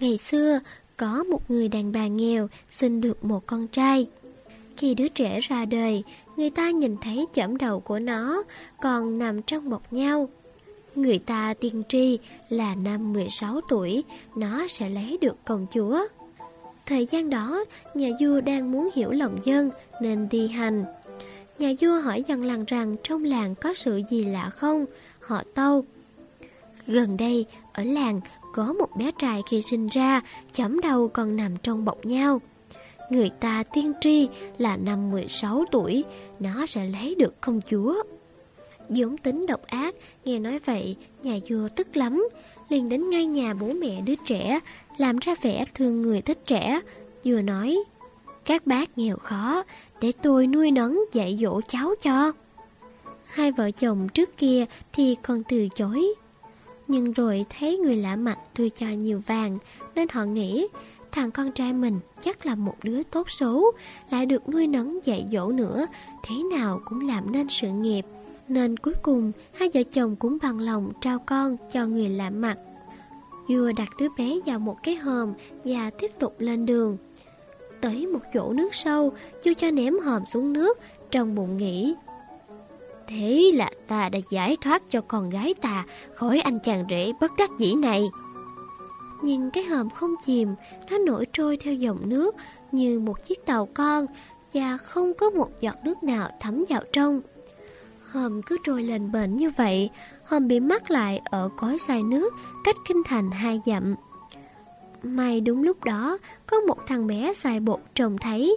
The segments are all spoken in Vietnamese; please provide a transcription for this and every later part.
Ngày xưa, có một người đàn bà nghèo sinh được một con trai. Khi đứa trẻ ra đời, người ta nhìn thấy chẩm đầu của nó còn nằm trong bọc nhau. Người ta tiên tri là năm 16 tuổi, nó sẽ lấy được công chúa. Thời gian đó, nhà vua đang muốn hiểu lòng dân nên đi hành. Nhà vua hỏi dân làng rằng trong làng có sự gì lạ không? Họ tâu. Gần đây, ở làng có một bé trai khi sinh ra, chấm đầu còn nằm trong bọc nhau. Người ta tiên tri là năm 16 tuổi, nó sẽ lấy được công chúa. Dũng tính độc ác, nghe nói vậy, nhà vua tức lắm, liền đến ngay nhà bố mẹ đứa trẻ, làm ra vẻ thương người thích trẻ, vừa nói, các bác nghèo khó, để tôi nuôi nấng dạy dỗ cháu cho. Hai vợ chồng trước kia thì còn từ chối, nhưng rồi thấy người lạ mặt đưa cho nhiều vàng, nên họ nghĩ thằng con trai mình chắc là một đứa tốt xấu, lại được nuôi nấng dạy dỗ nữa, thế nào cũng làm nên sự nghiệp. Nên cuối cùng, hai vợ chồng cũng bằng lòng trao con cho người lạ mặt. Vua đặt đứa bé vào một cái hòm và tiếp tục lên đường. Tới một chỗ nước sâu, chưa cho ném hòm xuống nước, trong bụng nghĩ. Thế là ta đã giải thoát cho con gái ta khỏi anh chàng rể bất đắc dĩ này. Nhưng cái hòm không chìm, nó nổi trôi theo dòng nước như một chiếc tàu con và không có một giọt nước nào thấm vào trong. Hòm cứ trôi lên bền như vậy, hòm bị mắc lại ở cối xài nước cách kinh thành hai dặm. May đúng lúc đó, có một thằng bé xài bột trông thấy.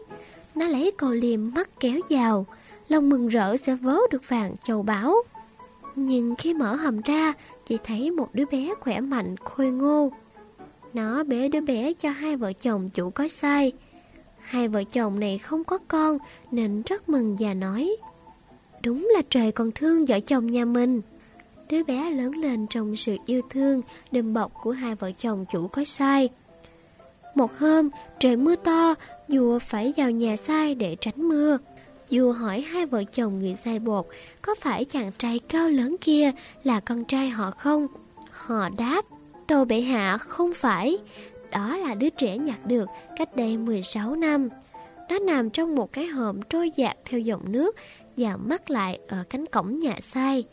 Nó lấy cầu liềm mắt kéo vào, lòng mừng rỡ sẽ vớ được vàng châu báu. Nhưng khi mở hầm ra, chỉ thấy một đứa bé khỏe mạnh, khôi ngô. Nó bế đứa bé cho hai vợ chồng chủ có sai. Hai vợ chồng này không có con nên rất mừng và nói Đúng là trời còn thương vợ chồng nhà mình. Đứa bé lớn lên trong sự yêu thương, đùm bọc của hai vợ chồng chủ có sai. Một hôm, trời mưa to, vua phải vào nhà sai để tránh mưa. Vua hỏi hai vợ chồng người sai bột có phải chàng trai cao lớn kia là con trai họ không? Họ đáp, Tô Bệ Hạ không phải. Đó là đứa trẻ nhặt được cách đây 16 năm. Nó nằm trong một cái hòm trôi dạt theo dòng nước và mắc lại ở cánh cổng nhà sai.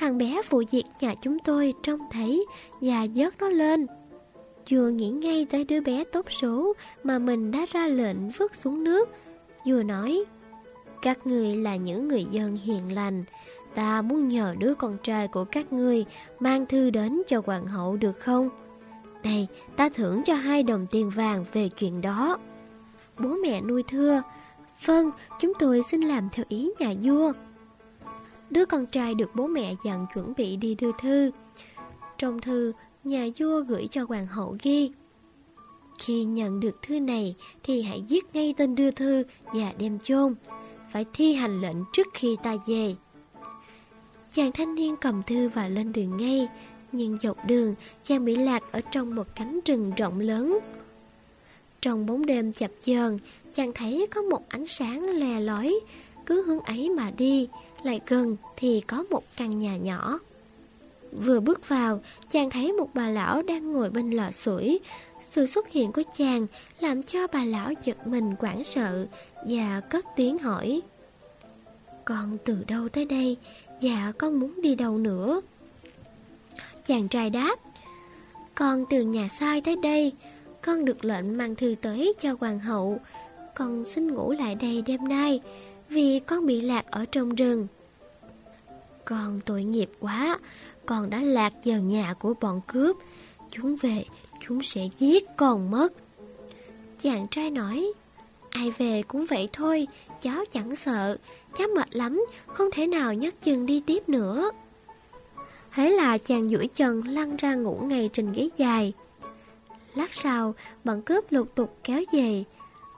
Thằng bé phụ việc nhà chúng tôi trông thấy và dớt nó lên. Vừa nghĩ ngay tới đứa bé tốt số mà mình đã ra lệnh vứt xuống nước. Vừa nói, các người là những người dân hiền lành, ta muốn nhờ đứa con trai của các ngươi mang thư đến cho hoàng hậu được không? Đây, ta thưởng cho hai đồng tiền vàng về chuyện đó. Bố mẹ nuôi thưa, Vâng, chúng tôi xin làm theo ý nhà vua. Đứa con trai được bố mẹ dặn chuẩn bị đi đưa thư. Trong thư, nhà vua gửi cho hoàng hậu ghi. Khi nhận được thư này thì hãy viết ngay tên đưa thư và đem chôn. Phải thi hành lệnh trước khi ta về. Chàng thanh niên cầm thư và lên đường ngay, nhưng dọc đường chàng bị lạc ở trong một cánh rừng rộng lớn. Trong bóng đêm chập chờn, chàng thấy có một ánh sáng lè lói, cứ hướng ấy mà đi, lại gần thì có một căn nhà nhỏ. Vừa bước vào, chàng thấy một bà lão đang ngồi bên lò sưởi. Sự xuất hiện của chàng làm cho bà lão giật mình quảng sợ và cất tiếng hỏi. Con từ đâu tới đây? Dạ con muốn đi đâu nữa? Chàng trai đáp. Con từ nhà sai tới đây, con được lệnh mang thư tới cho hoàng hậu Con xin ngủ lại đây đêm nay vì con bị lạc ở trong rừng. Con tội nghiệp quá Con đã lạc vào nhà của bọn cướp. Chúng về Chúng sẽ giết con mất. Chàng trai nói Ai về cũng vậy thôi Cháu chẳng sợ. Cháu mệt lắm Không thể nào nhấc chân đi tiếp nữa. Thế là chàng duỗi chân lăn ra ngủ ngay trên ghế dài. Lát sau, bọn cướp lục tục kéo về.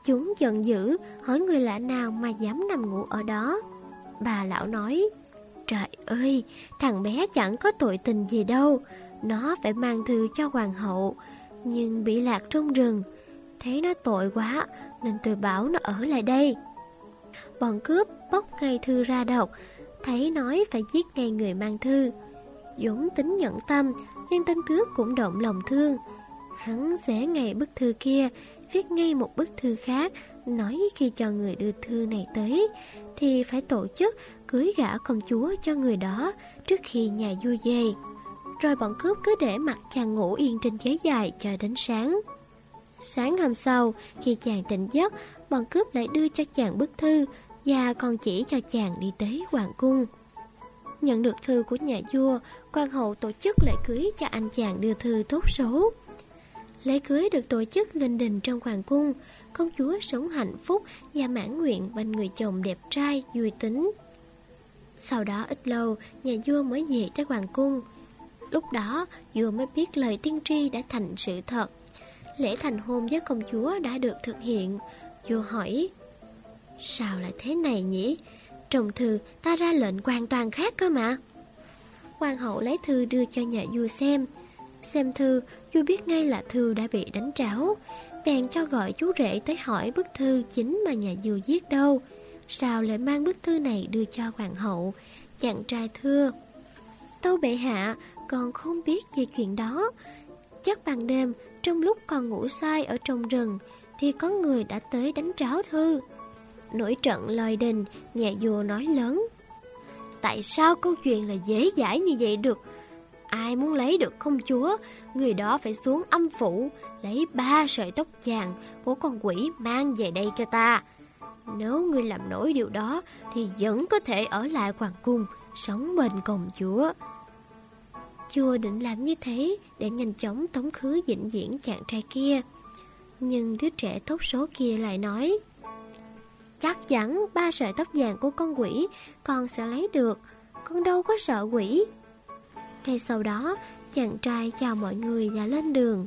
Chúng giận dữ, hỏi người lạ nào mà dám nằm ngủ ở đó. Bà lão nói, Trời ơi, thằng bé chẳng có tội tình gì đâu. Nó phải mang thư cho hoàng hậu, nhưng bị lạc trong rừng. Thấy nó tội quá, nên tôi bảo nó ở lại đây. Bọn cướp bóc ngay thư ra đọc. thấy nói phải giết ngay người mang thư. Dũng tính nhẫn tâm, nhưng tên cướp cũng động lòng thương. Hắn xé ngay bức thư kia, viết ngay một bức thư khác, nói khi cho người đưa thư này tới, thì phải tổ chức cưới gả công chúa cho người đó trước khi nhà vua về. Rồi bọn cướp cứ để mặt chàng ngủ yên trên ghế dài chờ đến sáng. Sáng hôm sau, khi chàng tỉnh giấc, bọn cướp lại đưa cho chàng bức thư và còn chỉ cho chàng đi tới hoàng cung. Nhận được thư của nhà vua, quan hậu tổ chức lễ cưới cho anh chàng đưa thư tốt số. Lễ cưới được tổ chức linh đình trong hoàng cung, công chúa sống hạnh phúc và mãn nguyện bên người chồng đẹp trai, vui tính. Sau đó ít lâu, nhà vua mới về tới hoàng cung. Lúc đó, vua mới biết lời tiên tri đã thành sự thật. Lễ thành hôn với công chúa đã được thực hiện. Vua hỏi, sao lại thế này nhỉ? Trong thư ta ra lệnh hoàn toàn khác cơ mà. Hoàng hậu lấy thư đưa cho nhà vua xem. Xem thư, vui biết ngay là thư đã bị đánh tráo. Bèn cho gọi chú rể tới hỏi bức thư chính mà nhà dừa viết đâu. Sao lại mang bức thư này đưa cho hoàng hậu? Chàng trai thưa. Tâu bệ hạ, còn không biết về chuyện đó. Chắc ban đêm, trong lúc còn ngủ say ở trong rừng, thì có người đã tới đánh tráo thư. Nổi trận lời đình, nhà vua nói lớn. Tại sao câu chuyện là dễ dãi như vậy được? Ai muốn lấy được công chúa, người đó phải xuống âm phủ, lấy ba sợi tóc vàng của con quỷ mang về đây cho ta. Nếu ngươi làm nổi điều đó, thì vẫn có thể ở lại hoàng cung, sống bên công chúa. Chùa định làm như thế để nhanh chóng tống khứ vĩnh viễn chàng trai kia. Nhưng đứa trẻ tốt số kia lại nói Chắc chắn ba sợi tóc vàng của con quỷ con sẽ lấy được Con đâu có sợ quỷ ngay sau đó, chàng trai chào mọi người và lên đường.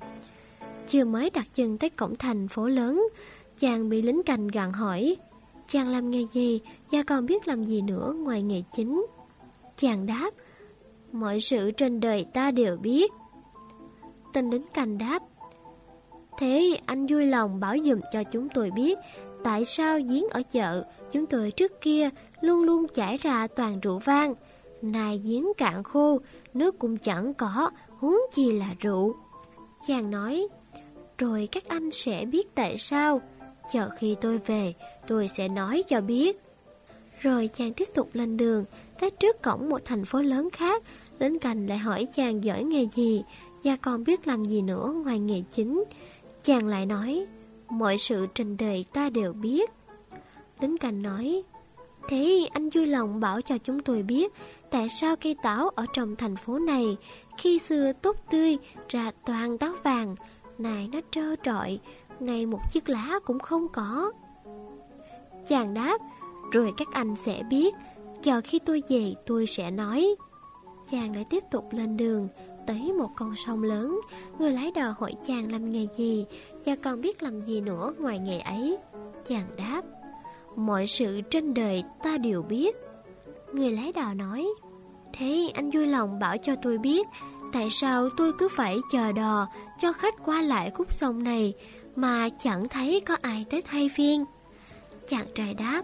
Chưa mới đặt chân tới cổng thành phố lớn, Chàng bị lính canh gặn hỏi, Chàng làm nghề gì và còn biết làm gì nữa ngoài nghề chính? Chàng đáp, Mọi sự trên đời ta đều biết. Tên lính canh đáp, Thế anh vui lòng bảo dùm cho chúng tôi biết Tại sao giếng ở chợ Chúng tôi trước kia luôn luôn chảy ra toàn rượu vang này giếng cạn khô, Nước cũng chẳng có, Huống chi là rượu. Chàng nói, Rồi các anh sẽ biết tại sao. Chờ khi tôi về, Tôi sẽ nói cho biết. Rồi chàng tiếp tục lên đường, Tới trước cổng một thành phố lớn khác Lính cành lại hỏi chàng giỏi nghề gì, Và còn biết làm gì nữa ngoài nghề chính. Chàng lại nói, Mọi sự trên đời ta đều biết. Lính cành nói Thế anh vui lòng bảo cho chúng tôi biết Tại sao cây táo ở trong thành phố này Khi xưa tốt tươi Ra toàn táo vàng Này nó trơ trọi, Ngay một chiếc lá cũng không có. Chàng đáp, Rồi các anh sẽ biết, Chờ khi tôi về tôi sẽ nói. Chàng lại tiếp tục lên đường Tới một con sông lớn. Người lái đò hỏi chàng làm nghề gì Và còn biết làm gì nữa ngoài nghề ấy. Chàng đáp Mọi sự trên đời ta đều biết. Người lái đò nói, Thế anh vui lòng bảo cho tôi biết, Tại sao tôi cứ phải chờ đò Cho khách qua lại khúc sông này Mà chẳng thấy có ai tới thay phiên? Chàng trai đáp,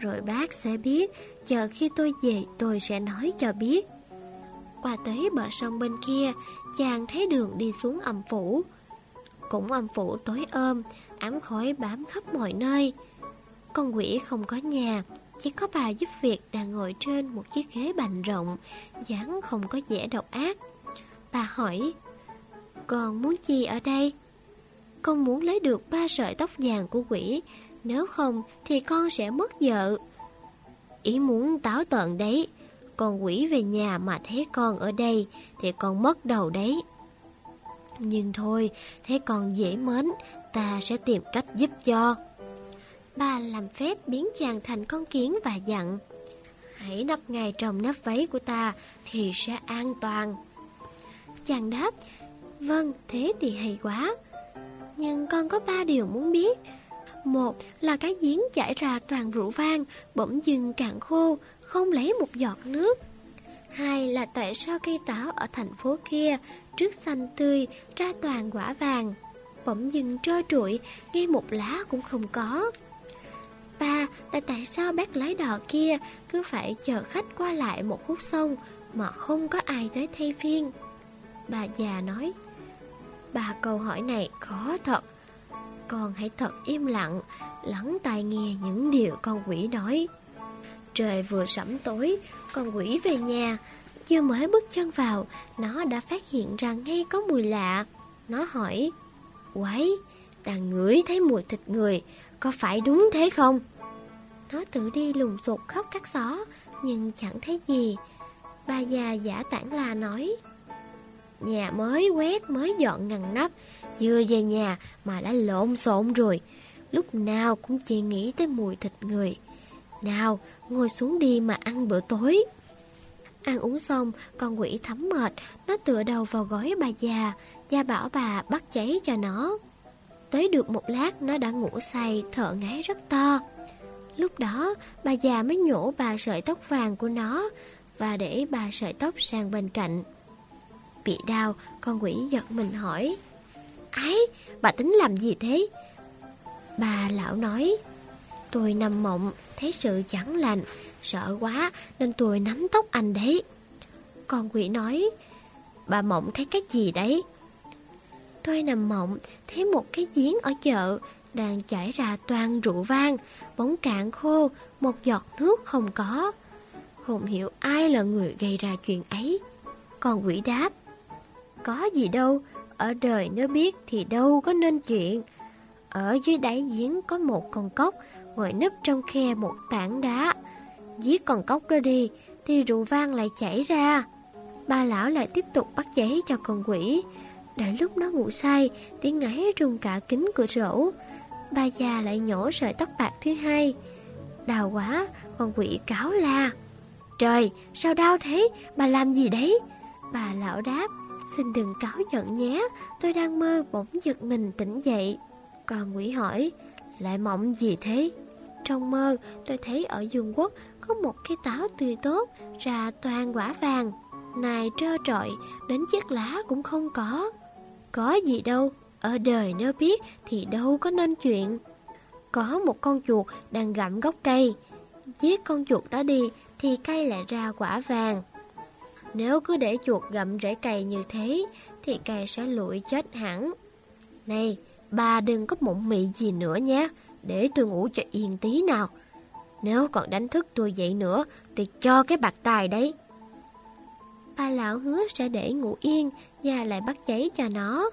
Rồi bác sẽ biết, Chờ khi tôi về tôi sẽ nói cho biết. Qua tới bờ sông bên kia, Chàng thấy đường đi xuống âm phủ. Cũng âm phủ tối ôm, Ám khói bám khắp mọi nơi. Con quỷ không có nhà, Chỉ có bà giúp việc đang ngồi trên một chiếc ghế bành rộng, dáng không có vẻ độc ác. Bà hỏi, Con muốn chi ở đây? Con muốn lấy được ba sợi tóc vàng của quỷ, Nếu không thì con sẽ mất vợ. Ý muốn táo tợn đấy, con quỷ về nhà mà thấy con ở đây Thì con mất đầu đấy. Nhưng thôi, Thế con dễ mến, Ta sẽ tìm cách giúp cho. Bà làm phép biến chàng thành con kiến và dặn Hãy nấp ngay trong nắp váy của ta Thì sẽ an toàn Chàng đáp Vâng thế thì hay quá Nhưng con có ba điều muốn biết Một là cái giếng chảy ra toàn rượu vang Bỗng dưng cạn khô không lấy một giọt nước. Hai là tại sao cây táo ở thành phố kia trước xanh tươi ra toàn quả vàng, bỗng dừng trơ trụi, ngay một lá cũng không có. Ba là tại sao bác lái đò kia cứ phải chờ khách qua lại một khúc sông mà không có ai tới thay phiên? Bà già nói, Bà câu hỏi này khó thật. Con hãy thật im lặng, lắng tai nghe những điều con quỷ nói. Trời vừa sẫm tối, con quỷ về nhà, chưa mới bước chân vào, nó đã phát hiện ra ngay có mùi lạ. Nó hỏi, Quái, ta ngửi thấy mùi thịt người, có phải đúng thế không? Nó tự đi lùng sụt khóc các xó, nhưng chẳng thấy gì. Bà già giả tản là nói, Nhà mới quét mới dọn ngăn nắp, vừa về nhà mà đã lộn xộn rồi. Lúc nào cũng chỉ nghĩ tới mùi thịt người. Nào, ngồi xuống đi mà ăn bữa tối. Ăn uống xong, con quỷ thấm mệt, nó tựa đầu vào gói bà già, gia bảo bà bắt cháy cho nó. Tới được một lát, nó đã ngủ say, thở ngáy rất to. Lúc đó, bà già mới nhổ bà sợi tóc vàng của nó và để bà sợi tóc sang bên cạnh. Bị đau, con quỷ giật mình hỏi, Ái, bà tính làm gì thế? Bà lão nói, tôi nằm mộng, thấy sự chẳng lành, Sợ quá nên tôi nắm tóc anh đấy Con quỷ nói Bà mộng thấy cái gì đấy Tôi nằm mộng Thấy một cái giếng ở chợ đang chảy ra toàn rượu vang, Bóng cạn khô, Một giọt nước không có. Không hiểu ai là người gây ra chuyện ấy. Còn quỷ đáp, Có gì đâu, Ở đời nếu biết thì đâu có nên chuyện. Ở dưới đáy giếng có một con cốc, Ngồi nấp trong khe một tảng đá. Giết con cốc đó đi, Thì rượu vang lại chảy ra. Ba lão lại tiếp tục bắt cháy cho con quỷ. Đợi lúc nó ngủ say, Tiếng ngáy rung cả kính cửa sổ. Ba già lại nhổ sợi tóc bạc thứ hai. Đau quá, Con quỷ cáo la. Trời, sao đau thế? Bà làm gì đấy? Bà lão đáp, Xin đừng cáo giận nhé. Tôi đang mơ bỗng giật mình tỉnh dậy. Còn quỷ hỏi, Lại mộng gì thế? Trong mơ, tôi thấy ở Dương Quốc có một cái táo tươi tốt, ra toàn quả vàng này trơ trọi, đến chiếc lá cũng không có. Có gì đâu ở đời nếu biết thì đâu có nên chuyện. Có một con chuột đang gặm gốc cây. Giết con chuột đó đi thì cây lại ra quả vàng. Nếu cứ để chuột gặm rễ cây như thế thì cây sẽ lụi chết hẳn. Này, bà đừng có mộng mị gì nữa nhé. Để tôi ngủ cho yên tí nào. Nếu còn đánh thức tôi dậy nữa Thì cho cái bạc tài đấy. Ba lão hứa sẽ để ngủ yên Và lại bắt cháy cho nó.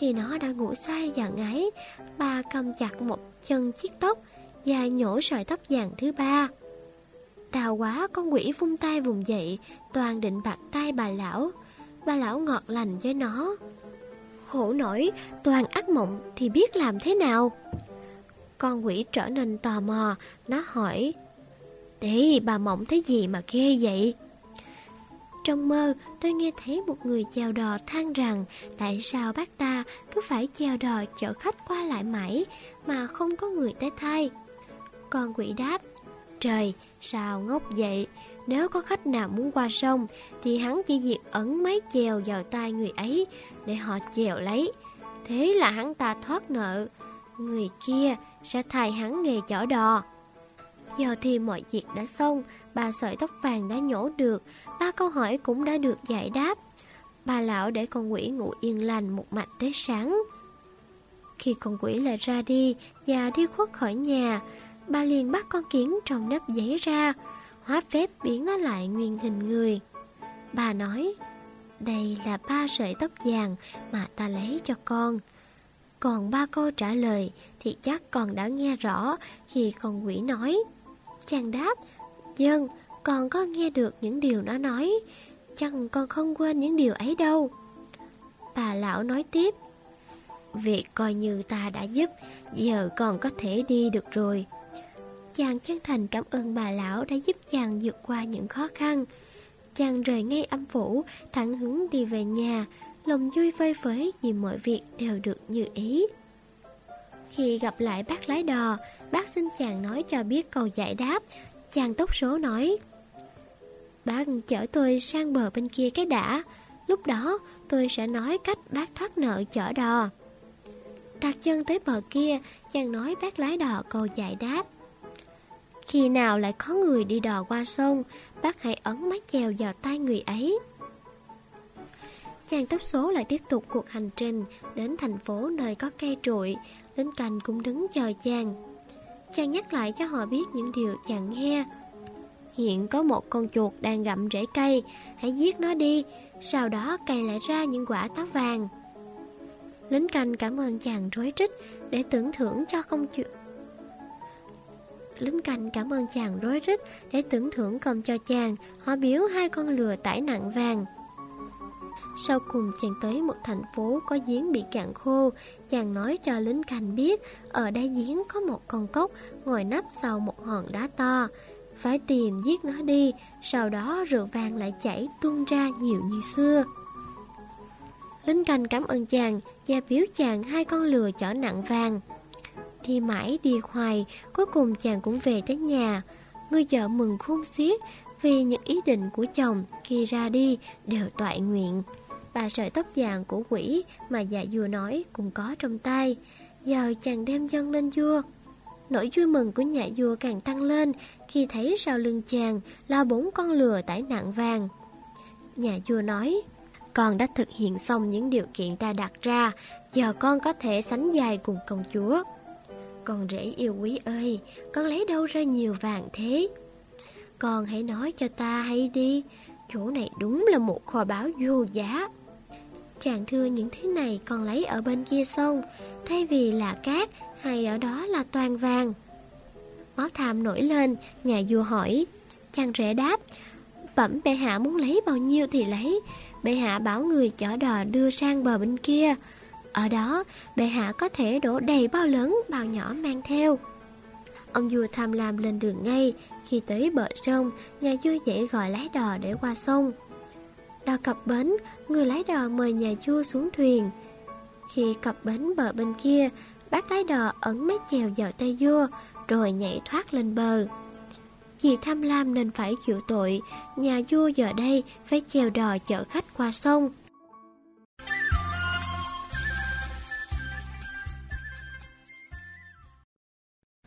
Khi nó đã ngủ say và ngáy bà cầm chặt một chân chiếc tóc Và nhổ sợi tóc vàng thứ ba. Đào quá con quỷ vung tay vùng dậy Toàn định bạc tay bà lão. Bà lão ngọt lành với nó. Khổ nổi Toàn ác mộng thì biết làm thế nào? Con quỷ trở nên tò mò, nó hỏi Thế bà mộng thấy gì mà ghê vậy? Trong mơ, tôi nghe thấy một người chèo đò than rằng tại sao bác ta cứ phải chèo đò chở khách qua lại mãi mà không có người tới thay. Con quỷ đáp, trời, sao ngốc vậy? Nếu có khách nào muốn qua sông thì hắn chỉ việc ẩn mấy chèo vào tay người ấy để họ chèo lấy. Thế là hắn ta thoát nợ. Người kia sẽ thay hắn nghề chở đò. Giờ thì mọi việc đã xong, ba sợi tóc vàng đã nhổ được, ba câu hỏi cũng đã được giải đáp. Bà lão để con quỷ ngủ yên lành một mạch tới sáng. Khi con quỷ lại ra đi và đi khuất khỏi nhà, bà liền bắt con kiến trong nắp giấy ra, hóa phép biến nó lại nguyên hình người. Bà nói, đây là ba sợi tóc vàng mà ta lấy cho con. Còn ba câu trả lời thì chắc con đã nghe rõ khi con quỷ nói. Chàng đáp, Dân, con có nghe được những điều nó nói, Chẳng con không quên những điều ấy đâu. Bà lão nói tiếp, Việc coi như ta đã giúp, giờ con có thể đi được rồi. Chàng chân thành cảm ơn bà lão đã giúp chàng vượt qua những khó khăn. Chàng rời ngay âm phủ, thẳng hướng đi về nhà, lòng vui vơi phới vì mọi việc đều được như ý. Khi gặp lại bác lái đò, bác xin chàng nói cho biết câu giải đáp. Chàng tốc số nói, Bác chở tôi sang bờ bên kia cái đã, lúc đó tôi sẽ nói cách bác thoát nợ chở đò. Đặt chân tới bờ kia, chàng nói bác lái đò câu giải đáp. Khi nào lại có người đi đò qua sông, bác hãy ấn mái chèo vào tay người ấy. Chàng tốc số lại tiếp tục cuộc hành trình đến thành phố nơi có cây trụi, Lính cành cũng đứng chờ chàng. Chàng nhắc lại cho họ biết những điều chàng nghe. Hiện có một con chuột đang gặm rễ cây, hãy giết nó đi, sau đó cày lại ra những quả táo vàng. Lính canh cảm ơn chàng rối trích để tưởng thưởng cho công chuyện lính canh cảm ơn chàng rối rít để tưởng thưởng công cho chàng, họ biếu hai con lừa tải nặng vàng. Sau cùng chàng tới một thành phố có giếng bị cạn khô, chàng nói cho lính canh biết ở đây giếng có một con cốc ngồi nấp sau một hòn đá to. Phải tìm giết nó đi, sau đó rượu vàng lại chảy tuôn ra nhiều như xưa. Lính canh cảm ơn chàng và biếu chàng hai con lừa chở nặng vàng. Đi mãi đi hoài, cuối cùng chàng cũng về tới nhà. Người vợ mừng khôn xiết vì những ý định của chồng khi ra đi đều toại nguyện. và sợi tóc vàng của quỷ mà dạ vua nói cũng có trong tay. Giờ chàng đem dân lên vua. Nỗi vui mừng của nhà vua càng tăng lên khi thấy sau lưng chàng là bốn con lừa tải nặng vàng. Nhà vua nói, con đã thực hiện xong những điều kiện ta đặt ra, giờ con có thể sánh dài cùng công chúa. Con rể yêu quý ơi, con lấy đâu ra nhiều vàng thế? Con hãy nói cho ta hay đi, chỗ này đúng là một kho báu vô giá. Chàng thưa những thứ này còn lấy ở bên kia sông, thay vì là cát hay ở đó là toàn vàng. Máu tham nổi lên, nhà vua hỏi. Chàng rể đáp, bẩm bệ hạ muốn lấy bao nhiêu thì lấy, bệ hạ bảo người chở đò đưa sang bờ bên kia. Ở đó, bệ hạ có thể đổ đầy bao lớn, bao nhỏ mang theo. Ông vua tham lam lên đường ngay, khi tới bờ sông, nhà vua dễ gọi lái đò để qua sông. Đò cập bến, người lái đò mời nhà vua xuống thuyền. Khi cập bến bờ bên kia, bác lái đò ấn mép chèo vào tay vua, rồi nhảy thoát lên bờ. Vì tham lam nên phải chịu tội, nhà vua giờ đây phải chèo đò chở khách qua sông.